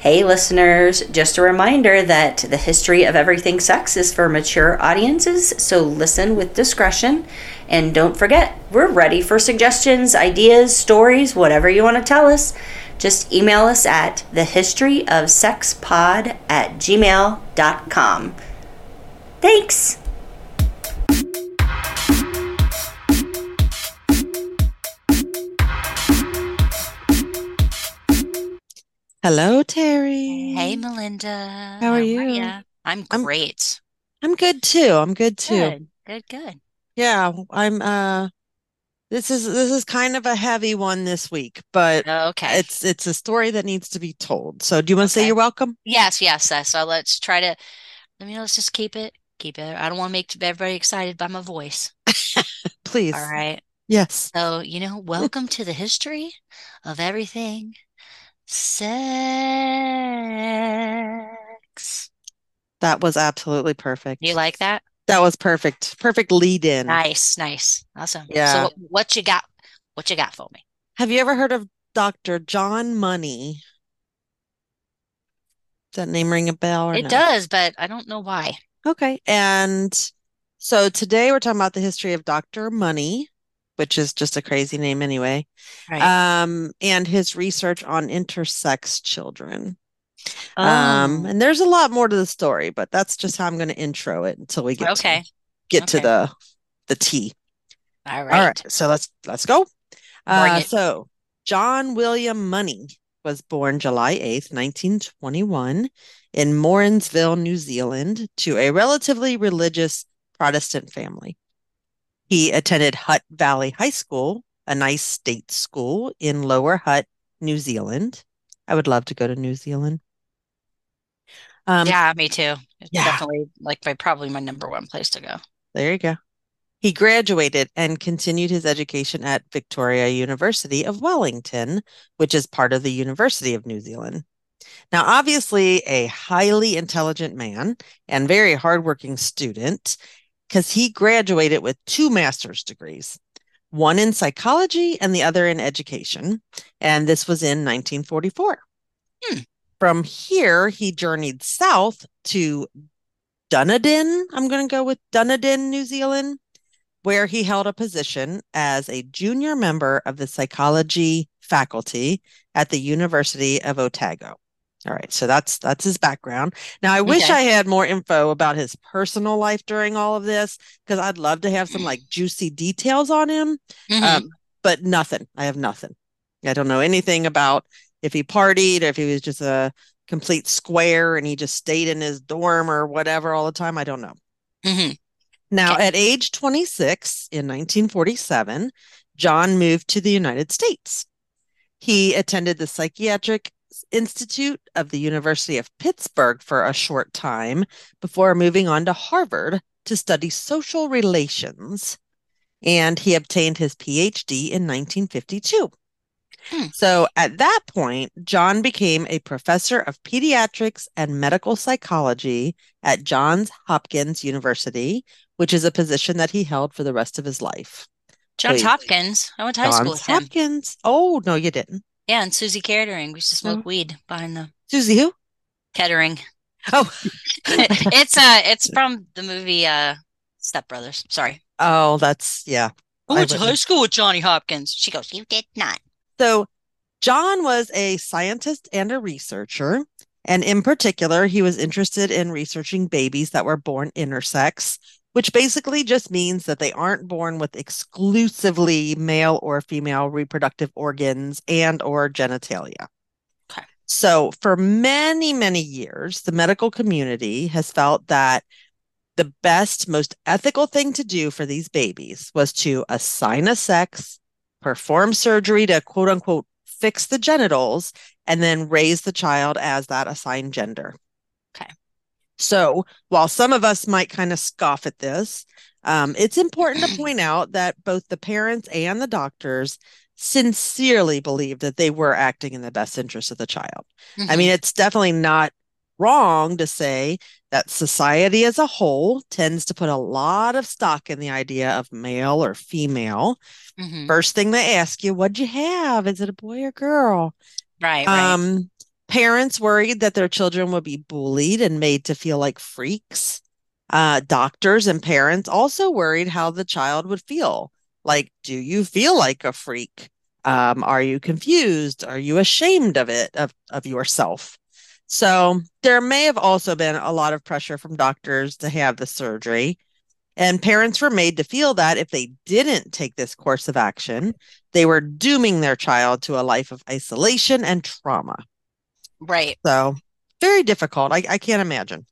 Hey, listeners, just a reminder that the history of everything sex is for mature audiences, so listen with discretion. And don't forget, we're ready for suggestions, ideas, stories, whatever you want to tell us. Just email us at thehistoryofsexpod at gmail.com. Thanks! Hello, Terry. Hey, Melinda. How are you? ya? I'm I'm- great. I'm good too. I'm good too. Good, good, good. Yeah, I'm uh this is this is kind of a heavy one this week, but Okay. it's it's a story that needs to be told. So do you want to say you're welcome? Yes, yes, yes. So let's try to, I mean, let's just keep it, keep it. I don't want to make everybody excited by my voice. Please. All right. Yes. So, you know, welcome to the history of everything sex. That was absolutely perfect. You like that? That was perfect. Perfect lead in. Nice, nice. Awesome. Yeah. So what you got? What you got for me? Have you ever heard of Dr. John Money? Does that name ring a bell or It no? does, but I don't know why. Okay. And so today we're talking about the history of Dr. Money, which is just a crazy name anyway. Right. Um, and his research on intersex children. Um, Oh, and there's a lot more to the story, but that's just how I'm going to intro it until we get to okay. get to the the T. All All right. right, so let's let's go. Uh, so John William Money was born July 8th, 1921 in Morrinsville, New Zealand, to a relatively religious Protestant family. He attended Hutt Valley High School, a nice state school in Lower Hutt, New Zealand. I would love to go to New Zealand. Um, Yeah, me too. It's yeah. definitely like my probably my number one place to go. There you go. He graduated and continued his education at Victoria University of Wellington, which is part of the University of New Zealand. Now, obviously, a highly intelligent man and very hardworking student, because he graduated with two master's degrees, one in psychology and the other in education. And this was in 1944. Hmm. From here, he journeyed south to Dunedin. I'm going to go with Dunedin, New Zealand, where he held a position as a junior member of the psychology faculty at the University of Otago. All right, so that's that's his background. Now, I wish Okay. I had more info about his personal life during all of this because I'd love to have some like juicy details on him. Mhm. Um, but nothing. I have nothing. I don't know anything about if he partied or if he was just a complete square and he just stayed in his dorm or whatever all the time. I don't know. Mhm. Now, Okay. at age 26 in 1947, John moved to the United States. He attended the Psychiatric Institute of the University of Pittsburgh for a short time before moving on to Harvard to study social relations. And he obtained his PhD in 1952. Hmm. So at that point, John became a professor of pediatrics and medical psychology at Johns Hopkins University, which is a position that he held for the rest of his life. Johns Wait. Hopkins. I went to high school Johns with him. Hopkins. Oh, no, you didn't. Yeah, and Susie Kettering. We used to smoke No. weed behind the Susie, who? Kettering. Oh, It's uh it's from the movie uh Step Brothers. Sorry. oh, that's yeah. I I went to high school with Johnny Hopkins. She goes, You did not. So John was a scientist and a researcher. And in particular, he was interested in researching babies that were born intersex, which basically just means that they aren't born with exclusively male or female reproductive organs and or genitalia. Okay. So for many, many years, the medical community has felt that the best, most ethical thing to do for these babies was to assign a sex, perform surgery to quote unquote fix the genitals, and then raise the child as that assigned gender. Okay. So while some of us might kind of scoff at this, um, it's important to point out that both the parents and the doctors sincerely believe that they were acting in the best interest of the child. I mean, it's definitely not wrong to say that society as a whole tends to put a lot of stock in the idea of male or female. Mhm. First thing they ask you, what'd you have? Is it a boy or girl? Right, right. Parents worried that their children would be bullied and made to feel like freaks. Uh, doctors and parents also worried how the child would feel. Like, do you feel like a freak? Um, are you confused? Are you ashamed of it, of, of yourself? So there may have also been a lot of pressure from doctors to have the surgery. And parents were made to feel that if they didn't take this course of action, they were dooming their child to a life of isolation and trauma. Right. So very difficult. I, I can't imagine.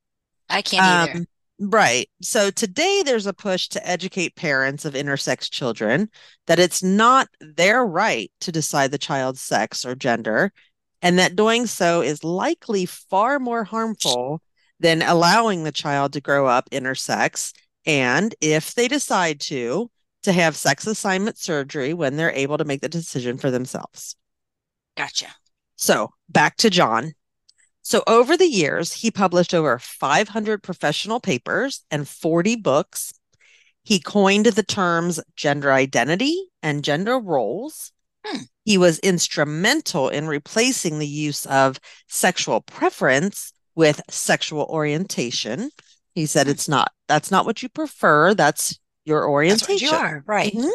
I can't either. Um, right. So today there's a push to educate parents of intersex children that it's not their right to decide the child's sex or gender, and that doing so is likely far more harmful than allowing the child to grow up intersex. And if they decide to, to have sex assignment surgery when they're able to make the decision for themselves. Gotcha. So back to John. So over the years, he published over 500 professional papers and 40 books. He coined the terms gender identity and gender roles. Hmm. He was instrumental in replacing the use of sexual preference with sexual orientation. He said Hmm. it's not that's not what you prefer, that's your That's orientation. what you are. Right. Mhm.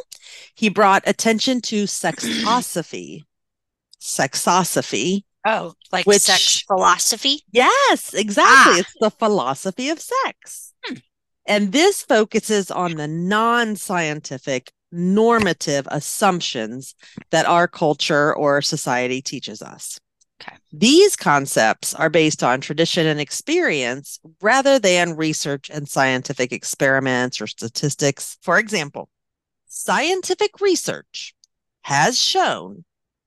He brought attention to sexosophy. Sexosophy. Oh, like Which- sex philosophy? Yes, exactly. Ah. It's the philosophy of sex. Hmm. And this focuses on the non scientific normative assumptions that our culture or society teaches us. Okay. These concepts are based on tradition and experience rather than research and scientific experiments or statistics. For example, scientific research has shown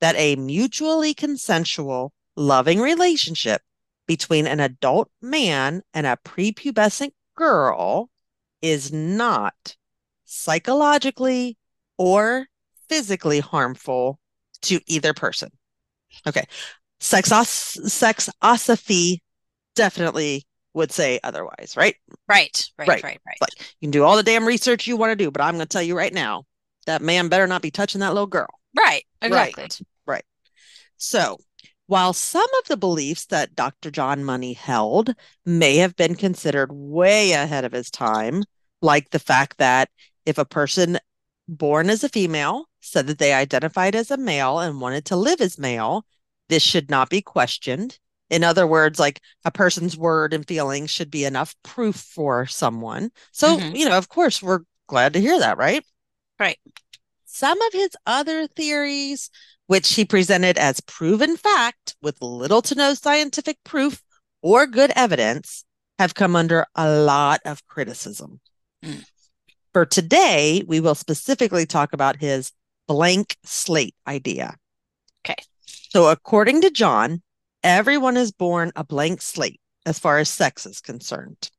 that a mutually consensual, loving relationship between an adult man and a prepubescent girl is not psychologically or physically harmful to either person. Okay. Sexos- sexosophy definitely would say otherwise, right? Right. Right. Right. Right. Right. Like you can do all the damn research you want to do, but I'm going to tell you right now that man better not be touching that little girl. Right. Exactly. Right. So, while some of the beliefs that Dr. John Money held may have been considered way ahead of his time, like the fact that if a person born as a female said that they identified as a male and wanted to live as male, this should not be questioned. In other words, like a person's word and feelings should be enough proof for someone. So, Mhm. you know, of course, we're glad to hear that, right? Right. Some of his other theories, which he presented as proven fact with little to no scientific proof or good evidence, have come under a lot of criticism. Mm. For today, we will specifically talk about his blank slate idea. Okay. So, according to John, everyone is born a blank slate as far as sex is concerned.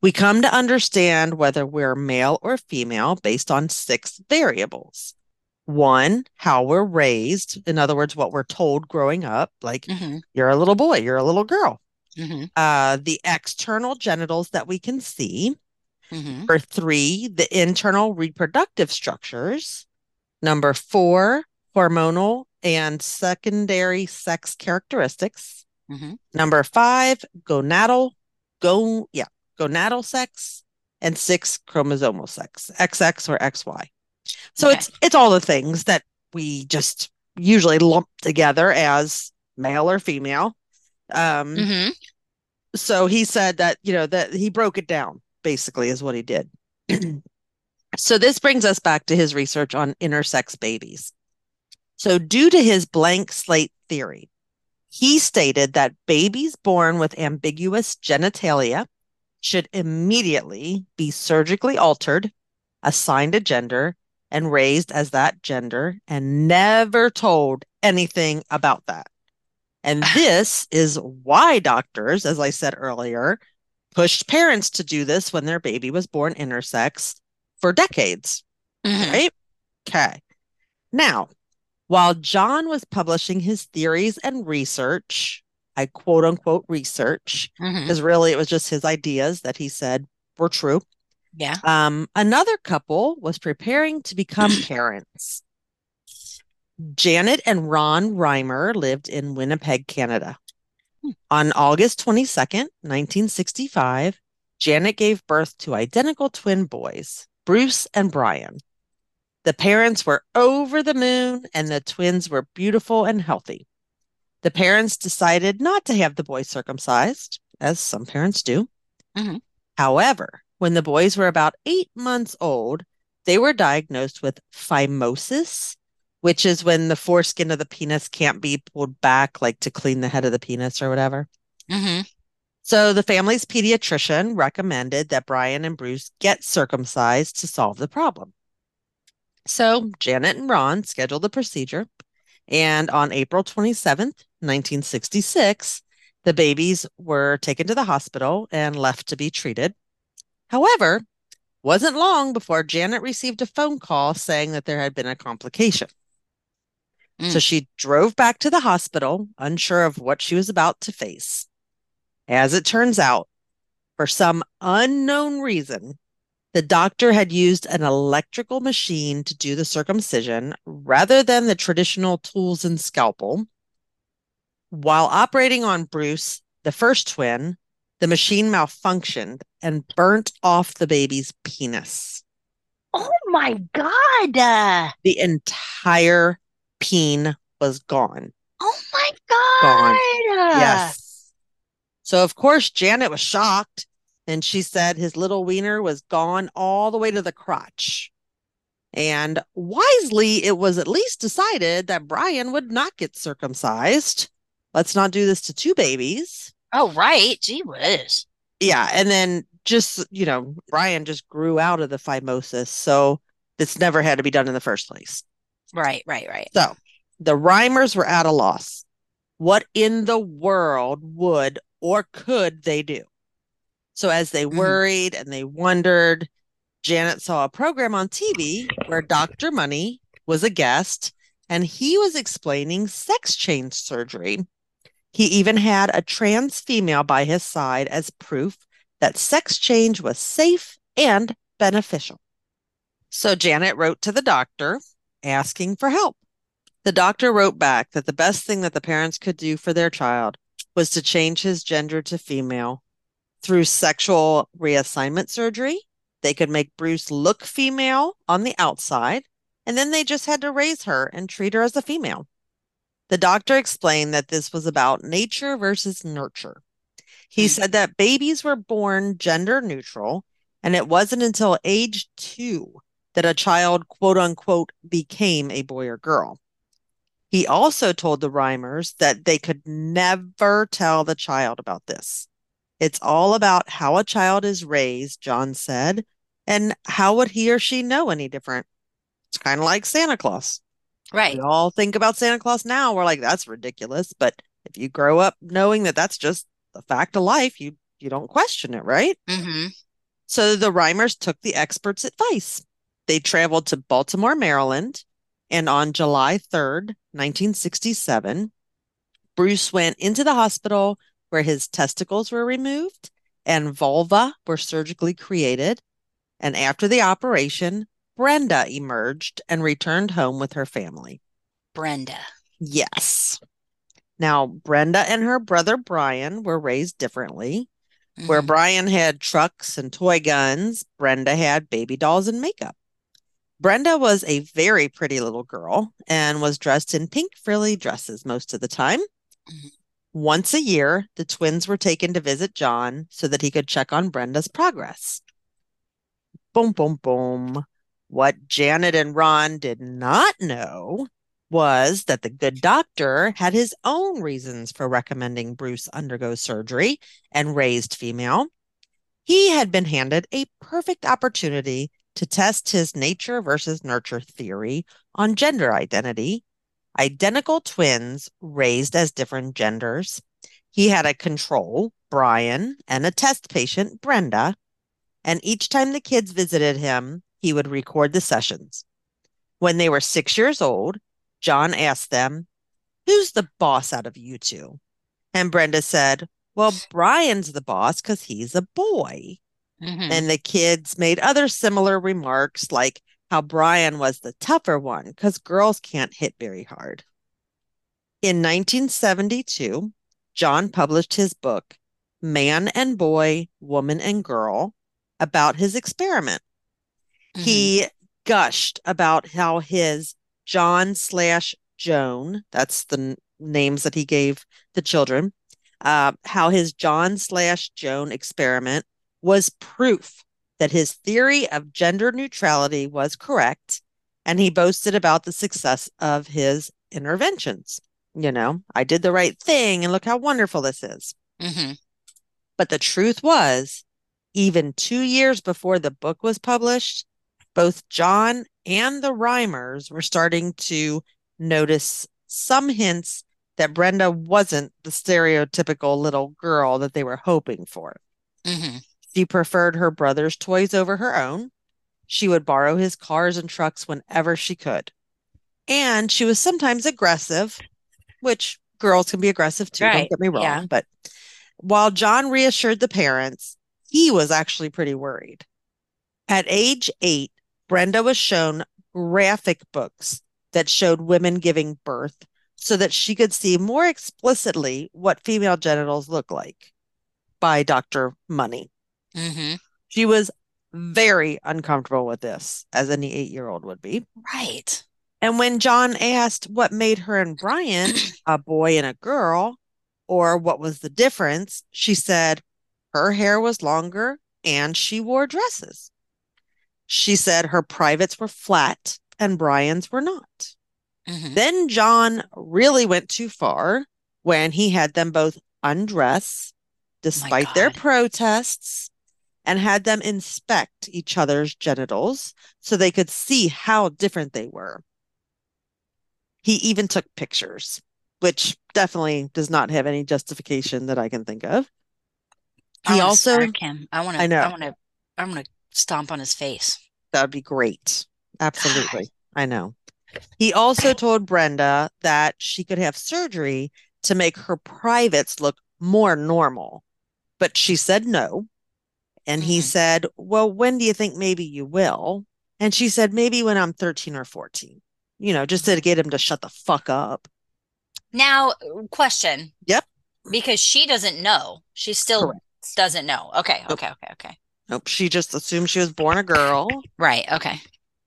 We come to understand whether we're male or female based on six variables. One, how we're raised. In other words, what we're told growing up, like Mm-hmm. you're a little boy, you're a little girl. Mm-hmm. Uh, the external genitals that we can see. Mm-hmm. Number three, the internal reproductive structures. Number four, hormonal and secondary sex characteristics. Mm-hmm. Number five, gonadal, go, yeah, gonadal sex, and six, chromosomal sex, XX or XY. So Okay. it's it's all the things that we just usually lump together as male or female. Um, Mm-hmm. so he said that you know that he broke it down basically is what he did. so this brings us back to his research on intersex babies. So due to his blank slate theory, he stated that babies born with ambiguous genitalia should immediately be surgically altered, assigned a gender, and raised as that gender, and never told anything about that. And this is why doctors, as I said earlier, pushed parents to do this when their baby was born intersex for decades. Mm-hmm. Right? Okay. Now, while John was publishing his theories and research, I quote unquote research, Mm-hmm. because really it was just his ideas that he said were true. Yeah. Um, another couple was preparing to become parents. Janet and Ron Reimer lived in Winnipeg, Canada. Hmm. On August 22nd, 1965, Janet gave birth to identical twin boys, Bruce and Brian. The parents were over the moon and the twins were beautiful and healthy. The parents decided not to have the boys circumcised, as some parents do. Mhm. However, when the boys were about eight months old, they were diagnosed with phimosis, which is when the foreskin of the penis can't be pulled back, like to clean the head of the penis or whatever. hmm So the family's pediatrician recommended that Brian and Bruce get circumcised to solve the problem. So Janet and Ron scheduled the procedure, and on April 27th, 1966, the babies were taken to the hospital and left to be treated. However, wasn't long before Janet received a phone call saying that there had been a complication. So Mm. she drove back to the hospital, unsure of what she was about to face. As it turns out, for some unknown reason, the doctor had used an electrical machine to do the circumcision rather than the traditional tools and scalpel. While operating on Bruce, the first twin, the machine malfunctioned and burnt off the baby's penis. Oh my God. Uh, The entire peen was gone. oh my God. Uh, Yes. So, of course, Janet was shocked and she said his little wiener was gone all the way to the crotch. And wisely, it was at least decided that Brian would not get circumcised. Let's not do this to two babies. Oh, right. Gee whiz. Yeah. And then just, you know, Brian just grew out of the phimosis. So this never had to be done in the first place. Right, right, right. So the Reimers were at a loss. What in the world would or could they do? So as they Mhm. worried and they wondered, Janet saw a program on TV where Dr. Money was a guest and he was explaining sex change surgery. He even had a trans female by his side as proof that sex change was safe and beneficial. So Janet wrote to the doctor asking for help. The doctor wrote back that the best thing that the parents could do for their child was to change his gender to female. Through sexual reassignment surgery, they could make Bruce look female on the outside, and then they just had to raise her and treat her as a female. The doctor explained that this was about nature versus nurture. He Hmm. said that babies were born gender neutral, and it wasn't until age two that a child, quote unquote, became a boy or girl. He also told the Reimers that they could never tell the child about this. It's all about how a child is raised, John said, and how would he or she know any different? It's kind of like Santa Claus. Right. We all think about Santa Claus now. We're like, that's ridiculous. But if you grow up knowing that that's just the fact of life, you you don't question it, right? hmm So the Reimers took the experts' advice. They traveled to Baltimore, Maryland, and on July 3rd, 1967, Bruce went into the hospital where his testicles were removed and vulva were surgically created. And after the operation, Brenda emerged and returned home with her family. Brenda. Yes. Now, Brenda and her brother Brian were raised differently. Where Mhm. Brian had trucks and toy guns, Brenda had baby dolls and makeup. Brenda was a very pretty little girl and was dressed in pink frilly dresses most of the time. Mhm. Once a year, the twins were taken to visit John so that he could check on Brenda's progress. Boom, boom, boom. What Janet and Ron did not know was that the good doctor had his own reasons for recommending Bruce undergo surgery and raised female. He had been handed a perfect opportunity to test his nature versus nurture theory on gender identity. Identical twins raised as different genders. He had a control, Brian, and a test patient, Brenda. And each time the kids visited him, he would record the sessions. When they were six years old, John asked them, Who's the boss out of you two? And Brenda said, Well, Brian's the boss because he's a boy. Mhm. And the kids made other similar remarks like, how Brian was the tougher one because girls can't hit very hard. In 1972, John published his book, Man and Boy, Woman and Girl, about his experiment. Mm-hmm. He gushed about how his John slash Joan, that's the n- names that he gave the children, uh, how his John slash Joan experiment was proof that his theory of gender neutrality was correct, and he boasted about the success of his interventions. You know, I did the right thing, and look how wonderful this is. Mm-hmm. But the truth was, even two years before the book was published, both John and the Reimers were starting to notice some hints that Brenda wasn't the stereotypical little girl that they were hoping for. Mm-hmm. She preferred her brother's toys over her own. She would borrow his cars and trucks whenever she could. And she was sometimes aggressive, which girls can be aggressive too, right. don't get me wrong. Yeah. But while John reassured the parents, he was actually pretty worried. At age eight, Brenda was shown graphic books that showed women giving birth so that she could see more explicitly what female genitals look like by Dr. Money. Mm-hmm. She was very uncomfortable with this, as any eight year old would be. Right. And when John asked what made her and Brian a boy and a girl, or what was the difference, she said her hair was longer and she wore dresses. She said her privates were flat and Brian's were not. Mm-hmm. Then John really went too far when he had them both undress despite their protests and had them inspect each other's genitals so they could see how different they were. He even took pictures, which definitely does not have any justification that I can think of. He also him. I want to I know. I want to I want to stomp on his face. That would be great. Absolutely. God. I know. He also told Brenda that she could have surgery to make her privates look more normal. But she said no and he mm-hmm. said, Well, when do you think maybe you will? And she said, Maybe when I'm 13 or 14, you know, just to get him to shut the fuck up. Now, question. Yep. Because she doesn't know. She still Correct. doesn't know. Okay. Nope. Okay. Okay. Okay. Nope. She just assumed she was born a girl. right. Okay.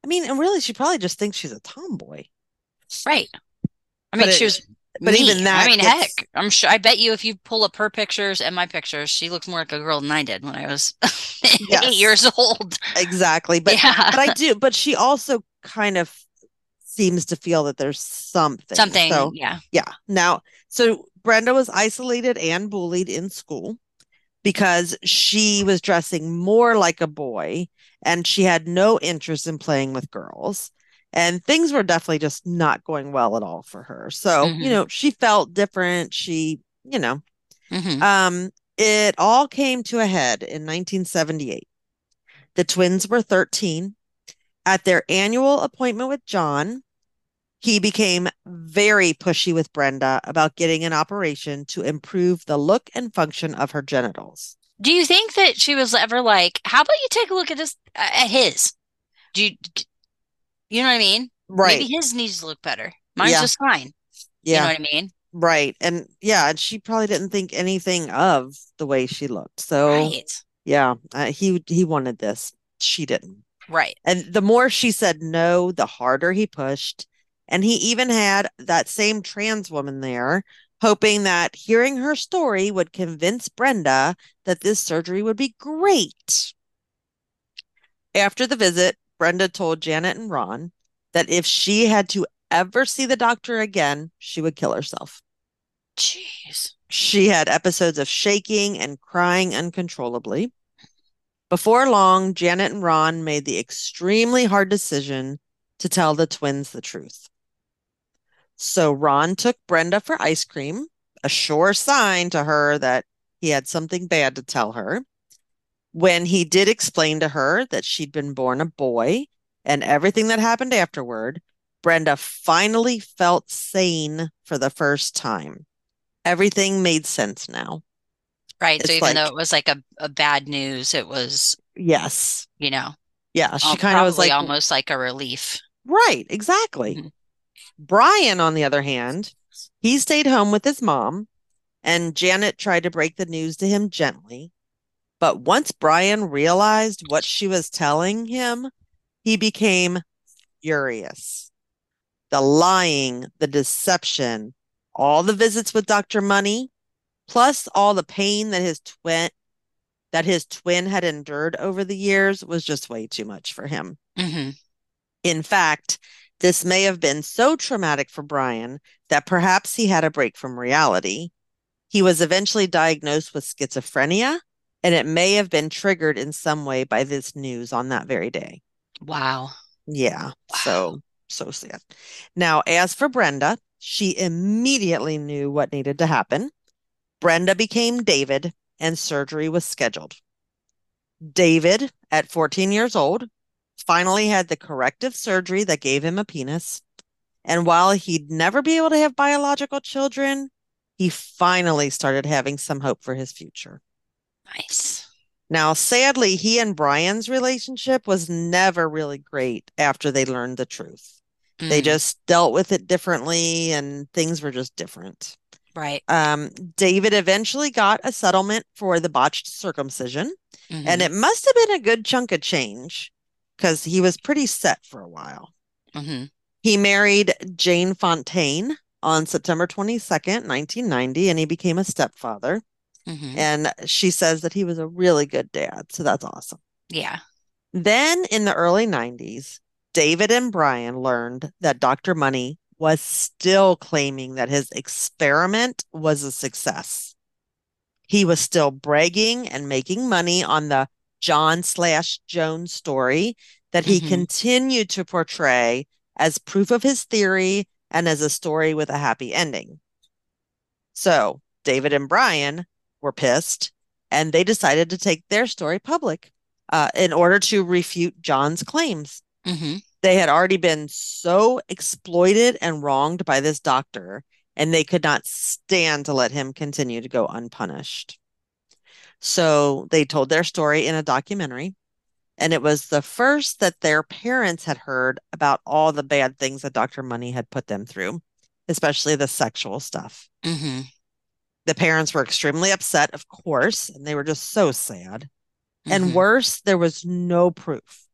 I mean, and really, she probably just thinks she's a tomboy. Right. I mean, but she it, was but Me. even that, I mean, heck, I'm sure. I bet you if you pull up her pictures and my pictures, she looks more like a girl than I did when I was yes. eight years old. Exactly, but yeah. but I do. But she also kind of seems to feel that there's something. Something. So, yeah. Yeah. Now, so Brenda was isolated and bullied in school because she was dressing more like a boy and she had no interest in playing with girls and things were definitely just not going well at all for her. So, mm-hmm. you know, she felt different. She, you know, mm-hmm. um, it all came to a head in 1978. The twins were 13. At their annual appointment with John, he became very pushy with Brenda about getting an operation to improve the look and function of her genitals. Do you think that she was ever like, "How about you take a look at this at his"? Do you you know what I mean? Right. Maybe his needs look better. Mine's yeah. just fine. Yeah. You know what I mean? Right. And yeah, and she probably didn't think anything of the way she looked. So right. yeah, uh, he he wanted this. She didn't. Right. And the more she said no, the harder he pushed. And he even had that same trans woman there, hoping that hearing her story would convince Brenda that this surgery would be great. After the visit, Brenda told Janet and Ron that if she had to ever see the doctor again, she would kill herself. Jeez. She had episodes of shaking and crying uncontrollably. Before long, Janet and Ron made the extremely hard decision to tell the twins the truth. So Ron took Brenda for ice cream, a sure sign to her that he had something bad to tell her when he did explain to her that she'd been born a boy and everything that happened afterward, Brenda finally felt sane for the first time. Everything made sense now. Right. It's so even like, though it was like a, a bad news, it was yes. You know. Yeah, she kind of was like almost like a relief. Right, exactly. Mm-hmm. Brian, on the other hand, he stayed home with his mom, and Janet tried to break the news to him gently. But once Brian realized what she was telling him, he became furious. The lying, the deception, all the visits with Dr. Money, plus all the pain that his twin that his twin had endured over the years was just way too much for him. Mm-hmm. In fact, this may have been so traumatic for Brian that perhaps he had a break from reality. He was eventually diagnosed with schizophrenia, and it may have been triggered in some way by this news on that very day. Wow. Yeah. Wow. So, so sad. Now, as for Brenda, she immediately knew what needed to happen. Brenda became David, and surgery was scheduled. David, at 14 years old, finally had the corrective surgery that gave him a penis. And while he'd never be able to have biological children, he finally started having some hope for his future. Nice. Now, sadly, he and Brian's relationship was never really great after they learned the truth. Mm. They just dealt with it differently and things were just different. Right. Um, David eventually got a settlement for the botched circumcision, mm-hmm. and it must have been a good chunk of change because he was pretty set for a while. Mm-hmm. He married Jane Fontaine on September 22nd, 1990, and he became a stepfather. Mm-hmm. And she says that he was a really good dad. So that's awesome. Yeah. Then in the early 90s, David and Brian learned that Dr. Money was still claiming that his experiment was a success. He was still bragging and making money on the John slash Joan's story that he mm-hmm. continued to portray as proof of his theory and as a story with a happy ending. So David and Brian were pissed and they decided to take their story public uh, in order to refute John's claims. Mm-hmm. They had already been so exploited and wronged by this doctor, and they could not stand to let him continue to go unpunished. So they told their story in a documentary, and it was the first that their parents had heard about all the bad things that Dr. Money had put them through, especially the sexual stuff. Mm-hmm. The parents were extremely upset, of course, and they were just so sad. Mm-hmm. And worse, there was no proof.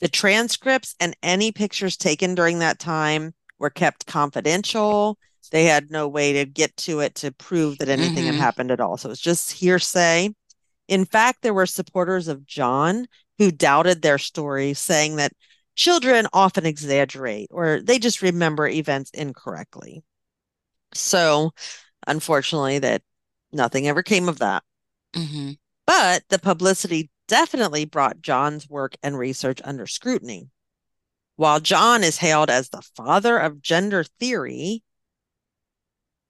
The transcripts and any pictures taken during that time were kept confidential. They had no way to get to it to prove that anything mm-hmm. had happened at all. So it's just hearsay. In fact, there were supporters of John who doubted their story, saying that children often exaggerate or they just remember events incorrectly. So, unfortunately, that nothing ever came of that. Mm-hmm. But the publicity definitely brought John's work and research under scrutiny. While John is hailed as the father of gender theory,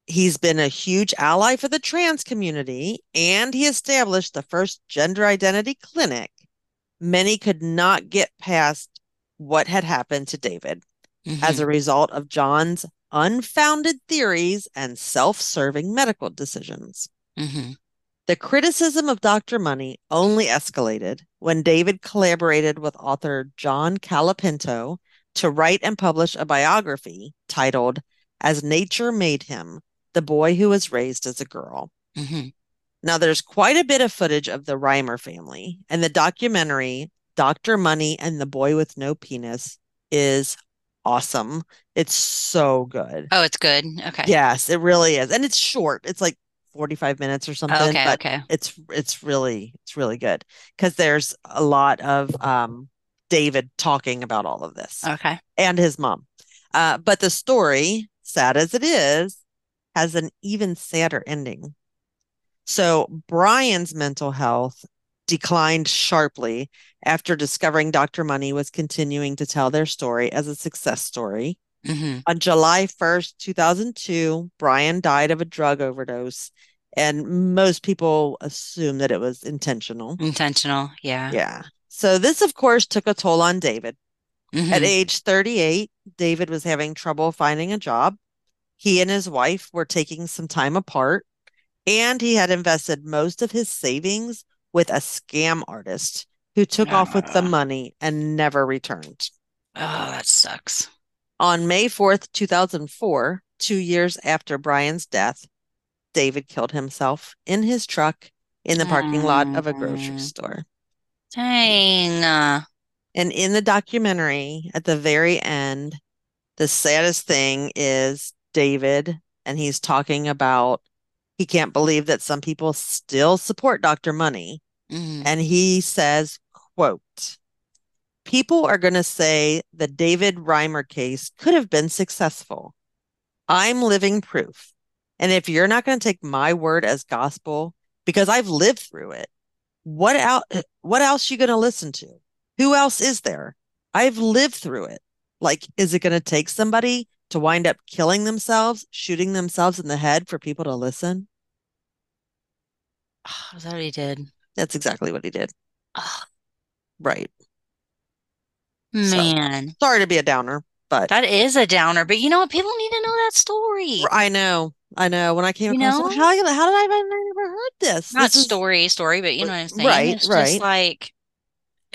he's been a huge ally for the trans community and he established the first gender identity clinic. Many could not get past what had happened to David mm-hmm. as a result of John's unfounded theories and self serving medical decisions. Mm-hmm. The criticism of Dr. Money only escalated when David collaborated with author John Colapinto to write and publish a biography titled As Nature Made Him The Boy Who Was Raised as a Girl. Mm-hmm. Now, there's quite a bit of footage of the Reimer family, and the documentary Dr. Money and the Boy with No Penis is awesome. It's so good. Oh, it's good. Okay. Yes, it really is. And it's short. It's like 45 minutes or something. Okay, but okay. It's it's really it's really good because there's a lot of um David talking about all of this. Okay. And his mom. Uh, but the story, sad as it is, has an even sadder ending. So Brian's mental health declined sharply after discovering Dr. Money was continuing to tell their story as a success story. Mm-hmm. On July 1st, 2002, Brian died of a drug overdose. And most people assume that it was intentional. Intentional, yeah. Yeah. So, this, of course, took a toll on David. Mm-hmm. At age 38, David was having trouble finding a job. He and his wife were taking some time apart, and he had invested most of his savings with a scam artist who took uh, off with the money and never returned. Oh, that sucks. On May 4th, 2004, two years after Brian's death, David killed himself in his truck in the parking lot of a grocery store. Dang. And in the documentary, at the very end, the saddest thing is David, and he's talking about he can't believe that some people still support Dr. Money. Mm-hmm. And he says, quote, people are going to say the David Reimer case could have been successful. I'm living proof. And if you're not going to take my word as gospel, because I've lived through it, what else, what else you going to listen to? Who else is there? I've lived through it. Like, is it going to take somebody to wind up killing themselves, shooting themselves in the head for people to listen? Oh, is that what he did? That's exactly what he did. Oh. Right. Man. So, sorry to be a downer, but that is a downer. But you know what? People need to know that story. I know. I know. When I came you across know? it, how, how did I have never heard this? Not this story, is... story, but you know what I'm saying? Right, it's right. Just like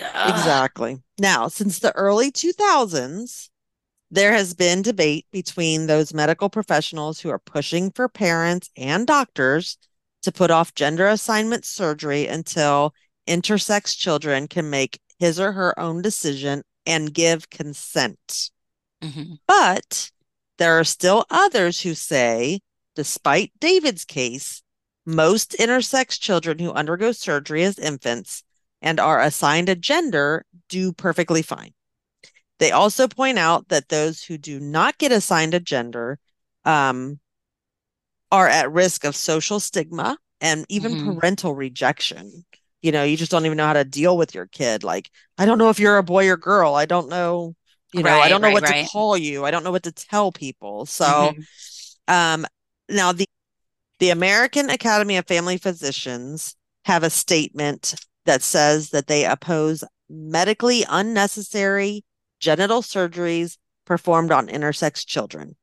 ugh. exactly. Now, since the early 2000s, there has been debate between those medical professionals who are pushing for parents and doctors to put off gender assignment surgery until intersex children can make his or her own decision and give consent. Mm-hmm. But there are still others who say, despite David's case, most intersex children who undergo surgery as infants and are assigned a gender do perfectly fine. They also point out that those who do not get assigned a gender um, are at risk of social stigma and even mm-hmm. parental rejection you know you just don't even know how to deal with your kid like i don't know if you're a boy or girl i don't know you know right, i don't know right, what right. to call you i don't know what to tell people so mm-hmm. um now the the american academy of family physicians have a statement that says that they oppose medically unnecessary genital surgeries performed on intersex children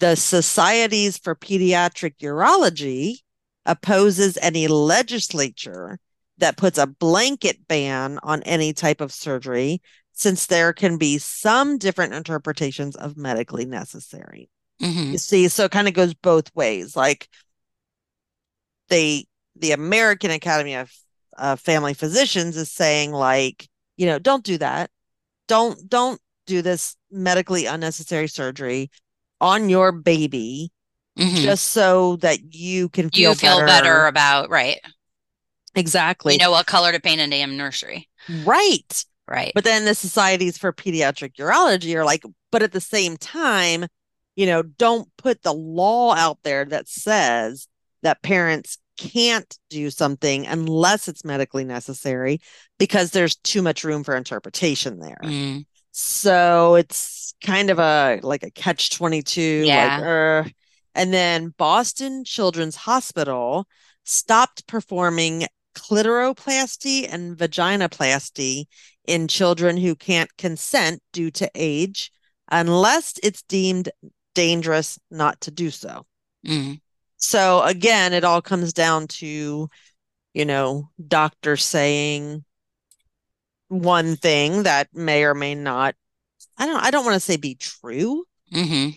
the societies for pediatric urology opposes any legislature that puts a blanket ban on any type of surgery, since there can be some different interpretations of medically necessary. Mm-hmm. You see, so it kind of goes both ways. Like they, the American Academy of uh, Family Physicians is saying, like, you know, don't do that. Don't don't do this medically unnecessary surgery on your baby mm-hmm. just so that you can feel you feel better. better about right. Exactly. You know what color to paint a damn nursery. Right. Right. But then the societies for pediatric urology are like, but at the same time, you know, don't put the law out there that says that parents can't do something unless it's medically necessary because there's too much room for interpretation there. Mm. So it's kind of a like a catch 22 yeah. like uh, and then Boston Children's Hospital stopped performing clitoroplasty and vaginoplasty in children who can't consent due to age unless it's deemed dangerous not to do so. Mm. So again, it all comes down to, you know, doctor saying one thing that may or may not. I don't. I don't want to say be true. Mm-hmm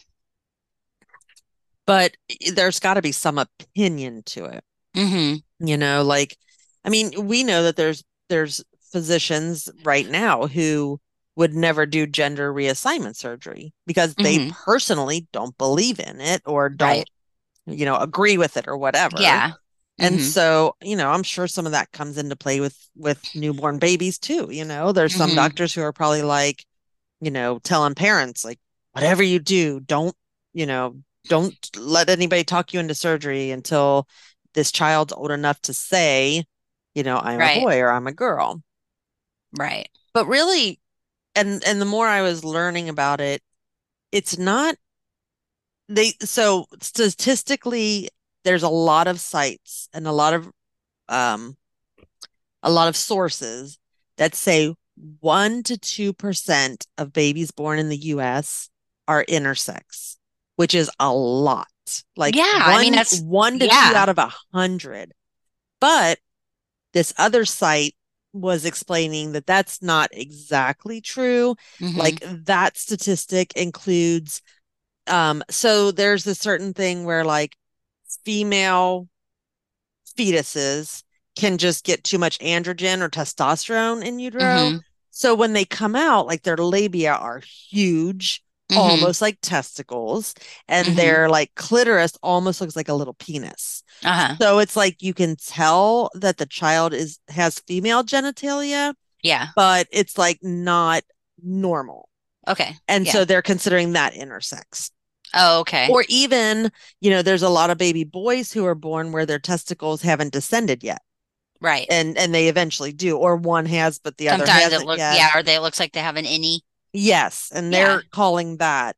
but there's got to be some opinion to it. Mm-hmm. You know, like, I mean, we know that there's there's physicians right now who would never do gender reassignment surgery because they mm-hmm. personally don't believe in it or don't, right. You know, agree with it or whatever. Yeah. And mm-hmm. so, you know, I'm sure some of that comes into play with with newborn babies too. You know, there's some mm-hmm. doctors who are probably like, you know, telling parents like, whatever you do, don't, you know, don't let anybody talk you into surgery until this child's old enough to say, you know, I'm right. a boy or I'm a girl. Right. But really, and and the more I was learning about it, it's not they so statistically there's a lot of sites and a lot of um a lot of sources that say 1 to 2% of babies born in the US are intersex which is a lot. Like yeah, one, I mean that's one to yeah. two out of a hundred. But this other site was explaining that that's not exactly true. Mm-hmm. Like that statistic includes um so there's a certain thing where like female fetuses can just get too much androgen or testosterone in utero. Mm-hmm. So when they come out, like their labia are huge, mm-hmm. almost like testicles, and mm-hmm. their like clitoris almost looks like a little penis. Uh-huh. So it's like you can tell that the child is has female genitalia. Yeah. But it's like not normal. Okay. And yeah. so they're considering that intersex. Oh, okay. Or even, you know, there's a lot of baby boys who are born where their testicles haven't descended yet. Right. And and they eventually do, or one has, but the Sometimes other hasn't it look, yet. Yeah, or they looks like they have an innie. Yes, and they're yeah. calling that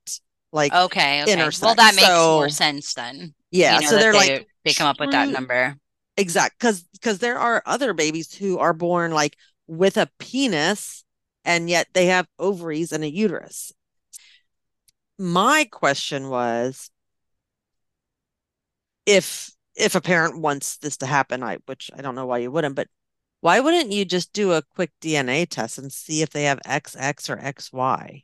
like okay, okay. Intersex. Well, that makes so, more sense then. Yeah, you know, so they're they, like they come up with that number. Exact, because because there are other babies who are born like with a penis, and yet they have ovaries and a uterus. My question was, if if a parent wants this to happen, I which I don't know why you wouldn't, but why wouldn't you just do a quick DNA test and see if they have XX or XY?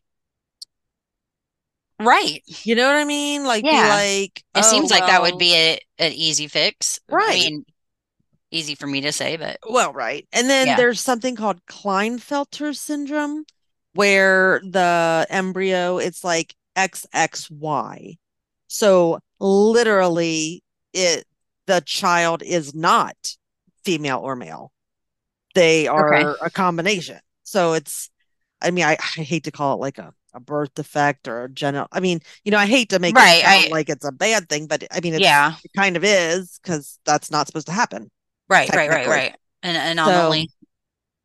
Right. You know what I mean? Like, yeah. like it oh, seems like well, that would be a, an easy fix. Right. I mean, easy for me to say, but well, right. And then yeah. there's something called Klinefelter syndrome where the embryo it's like XXY. So literally it the child is not female or male. They are okay. a combination. So it's, I mean, I, I hate to call it like a, a birth defect or a genital. I mean, you know, I hate to make right, it sound I, like it's a bad thing, but I mean, yeah, it kind of is because that's not supposed to happen. Right, right, right, right. And and anomaly. So,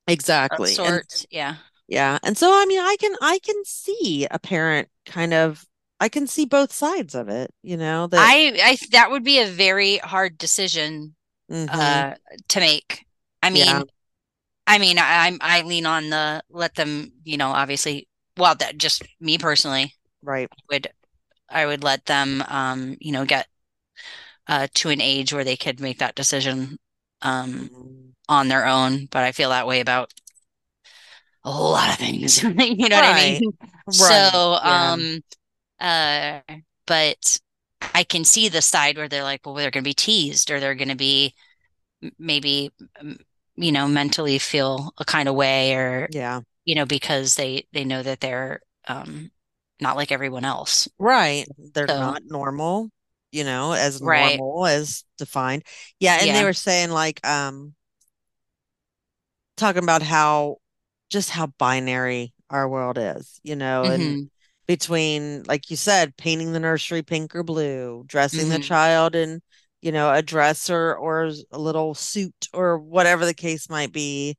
exactly. Sorts, and, yeah. Yeah. And so I mean I can I can see a parent kind of I can see both sides of it, you know. That I, I that would be a very hard decision mm-hmm. uh to make. I mean yeah. I mean I I lean on the let them, you know, obviously well that just me personally. Right. Would I would let them um, you know, get uh to an age where they could make that decision um mm-hmm. on their own, but I feel that way about a whole lot of things. you know right. what I mean? Right. So yeah. um uh, but I can see the side where they're like, well, they're going to be teased or they're going to be maybe, you know, mentally feel a kind of way or, yeah, you know, because they, they know that they're, um, not like everyone else. Right. They're so, not normal, you know, as right. normal as defined. Yeah. And yeah. they were saying like, um, talking about how just how binary our world is, you know, mm-hmm. and between like you said painting the nursery pink or blue dressing mm-hmm. the child in you know a dress or or a little suit or whatever the case might be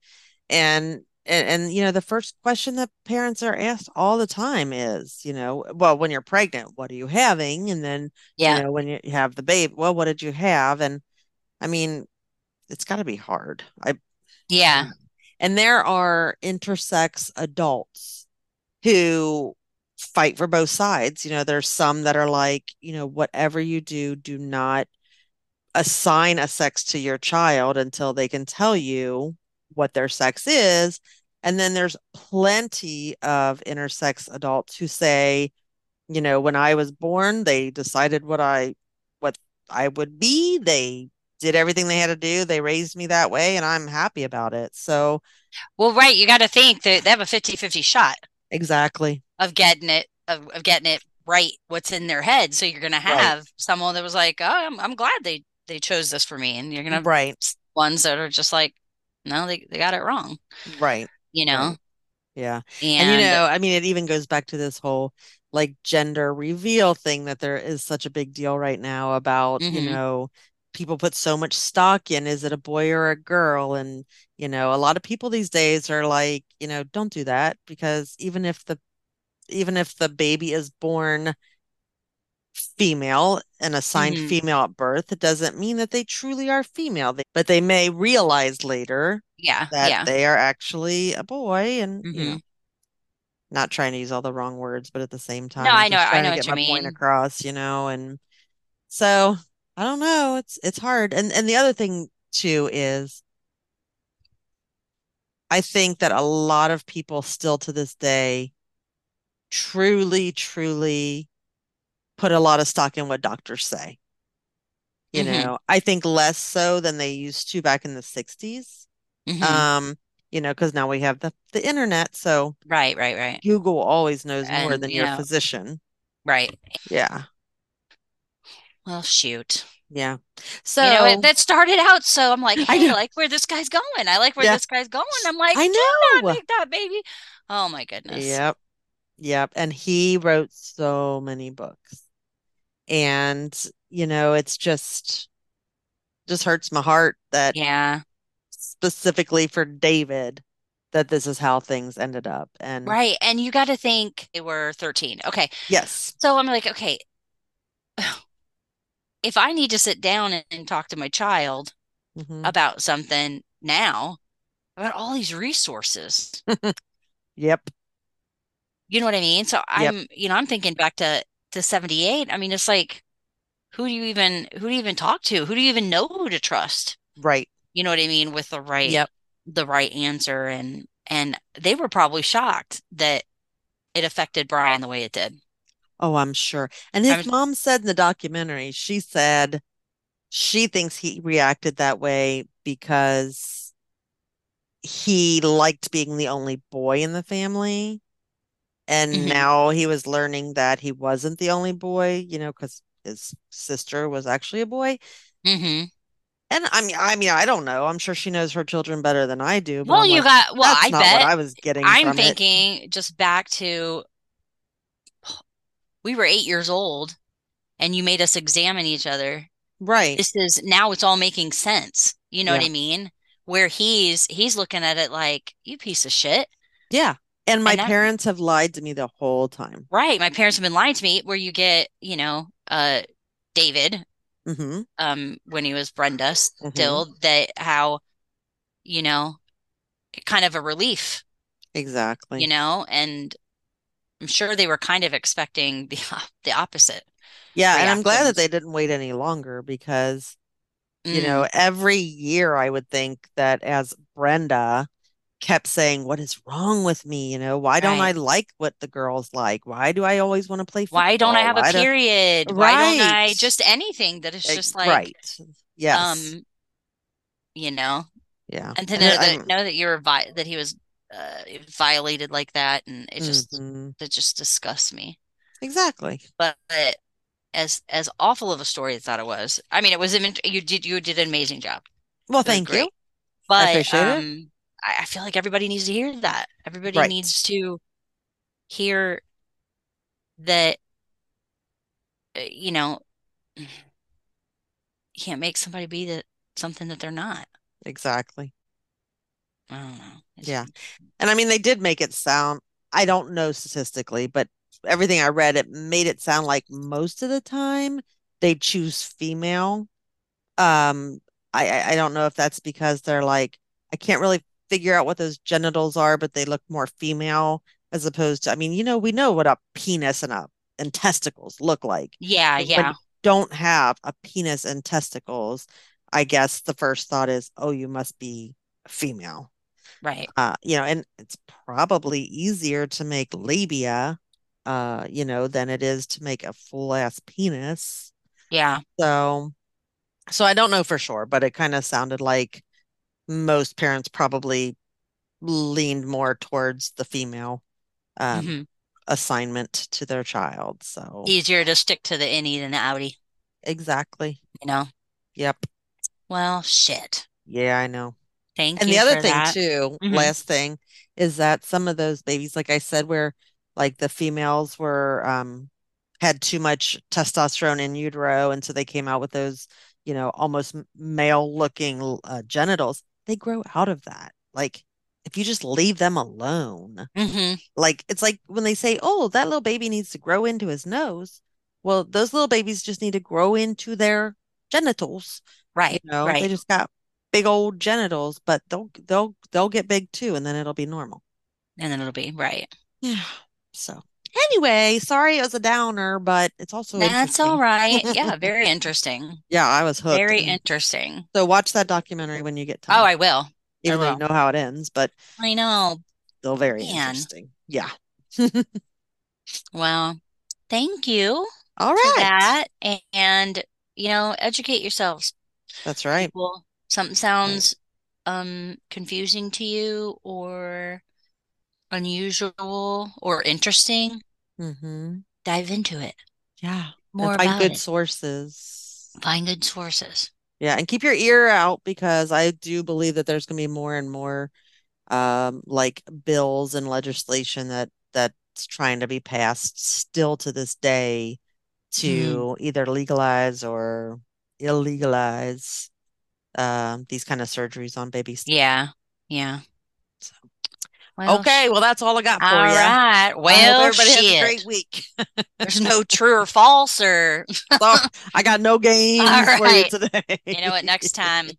and and, and you know the first question that parents are asked all the time is you know well when you're pregnant what are you having? And then yeah. you know when you have the baby well what did you have? And i mean it's got to be hard. I yeah. And there are intersex adults who fight for both sides. You know, there's some that are like, you know, whatever you do, do not assign a sex to your child until they can tell you what their sex is. And then there's plenty of intersex adults who say, you know, when I was born, they decided what I what I would be. They did everything they had to do. They raised me that way and I'm happy about it. So Well, right, you got to think that they have a 50-50 shot. Exactly. Of getting it of, of getting it right what's in their head. So you're gonna have right. someone that was like, Oh, I'm I'm glad they they chose this for me. And you're gonna right ones that are just like, No, they, they got it wrong. Right. You know? Right. Yeah. And, and you know, I mean it even goes back to this whole like gender reveal thing that there is such a big deal right now about, mm-hmm. you know, people put so much stock in is it a boy or a girl and you know a lot of people these days are like you know don't do that because even if the even if the baby is born female and assigned mm-hmm. female at birth it doesn't mean that they truly are female but they may realize later yeah that yeah. they are actually a boy and mm-hmm. you know not trying to use all the wrong words but at the same time no i know i know what you mean point across you know and so I don't know. It's it's hard. And and the other thing too is I think that a lot of people still to this day truly, truly put a lot of stock in what doctors say. You Mhm. know, I think less so than they used to back in the 60s. Mhm. Um, you know, because now we have the, the internet, so right, right, right, Google always knows more than you your know- physician. right. Yeah. Well, shoot. Yeah. So you know, it, that started out so I'm like, I hey, I know. like where this guy's going. I like where Yeah. this guy's going. I'm like, I not know. make that baby. Oh my goodness. Yep. Yep. And he wrote so many books. And, you know, it's just just hurts my heart that Yeah. specifically for David that this is how things ended up. And Right. And you got to think they were 13. Okay. yes. So I'm like, okay, if I need to sit down and, and talk to my child Mhm. about something now, about all these resources, Yep. you know what I mean? So I'm, you know, I'm thinking back to to 78. I mean, it's like, who do you even who do you even talk to? Who do you even know who to trust? Right. You know what I mean? With the right Yep. the right answer and and they were probably shocked that it affected Brian the way it did. Oh, I'm sure. And his I'm- mom said in the documentary, she said she thinks he reacted that way because he liked being the only boy in the family. And Mhm. now he was learning that he wasn't the only boy, you know, because his sister was actually a boy. hmm And I mean, I mean, I don't know. I'm sure she knows her children better than I do. But Well, I'm you like, got well, I bet I was getting I'm from it. thinking just back to we were eight years old and you made us examine each other. Right. This is now it's all making sense. You know what I mean? Where he's he's looking at it like, you piece of shit. Yeah. And my And that- parents have lied to me the whole time. Right. My parents have been lying to me where you get, you know, uh David, hmm um, when he was Brenda Mm-hmm. still, that how, you know, kind of a relief, Exactly. you know, and I'm sure they were kind of expecting the the opposite. Yeah, and I'm glad that they didn't wait any longer because, you Mm. know, every year I would think that as Brenda kept saying, What is wrong with me? You know, why don't I like what the girls like? Why do I always want to play football? Why don't I have a Why do- period? Why don't I Right. just anything that is just like right. Yes. um you know yeah. and to And know it- that I'm- know that you were vi that he was uh violated like that and it just Mhm. that just disgusts me Exactly. but as as awful of a story as that it was I mean it was you did you did an amazing job Well, It thank you. great. but appreciate it. um I, I feel like everybody needs to hear that everybody Right. needs to hear that uh, you know you can't make somebody be that something that they're not Exactly. I don't know. It's- Yeah. And I mean, they did make it sound, I don't know statistically, but everything I read, it made it sound like most of the time they choose female. Um, I, I, I don't know if that's because they're like, I can't really figure out what those genitals are, but they look more female as opposed to, I mean, you know, we know what a penis and a and testicles look like. Yeah, But yeah. don't have a penis and testicles, I guess the first thought is, oh, you must be female Right. uh, you know, and it's probably easier to make labia, uh, you know, than it is to make a full ass penis. Yeah. So, so I don't know for sure, but it kind of sounded like most parents probably leaned more towards the female um, Mhm. assignment to their child. So, Easier to stick to the innie than the outie, exactly. you know? Yep. Well, shit. Yeah, I know. Thank you. And the other thing that. too, Mhm. last thing, is that some of those babies, like I said, where like the females were um had too much testosterone in utero, and so they came out with those, you know, almost male looking uh, genitals. They grow out of that. Like if you just leave them alone, hmm like it's like when they say, "Oh, that little baby needs to grow into his nose." Well, those little babies just need to grow into their genitals. Right. You know, they just got big old genitals, but they'll they'll they'll get big too, and then it'll be normal. And then it'll be right. Yeah. So anyway, sorry it was a downer, but it's also That's all right. Yeah, very interesting. Yeah, I was hooked. Very interesting. So watch that documentary when you get time. Oh. I will. even will. know how it ends, but I know. still very Man. interesting. Yeah. Well, thank you All right. for that. And, you know, educate yourselves. That's right. People, something sounds um confusing to you or unusual or interesting, Mm-hmm. dive into it. Yeah. More find about good it. sources. Find good sources. Yeah, and keep your ear out because I do believe that there's going to be more and more um like bills and legislation that that's trying to be passed still to this day to either legalize or illegalize um these kind of surgeries on babies. Yeah. Yeah. So- Well, Okay, well that's all I got for all you. right. I hope Well, everybody has a great week. There's no true or false or I got no games All for you today. you know what, next time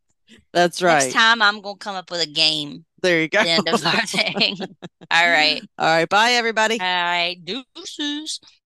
That's right. next time I'm gonna come up with a game There you go. the end of our thing. All right. All right, bye everybody. All right. Deuces.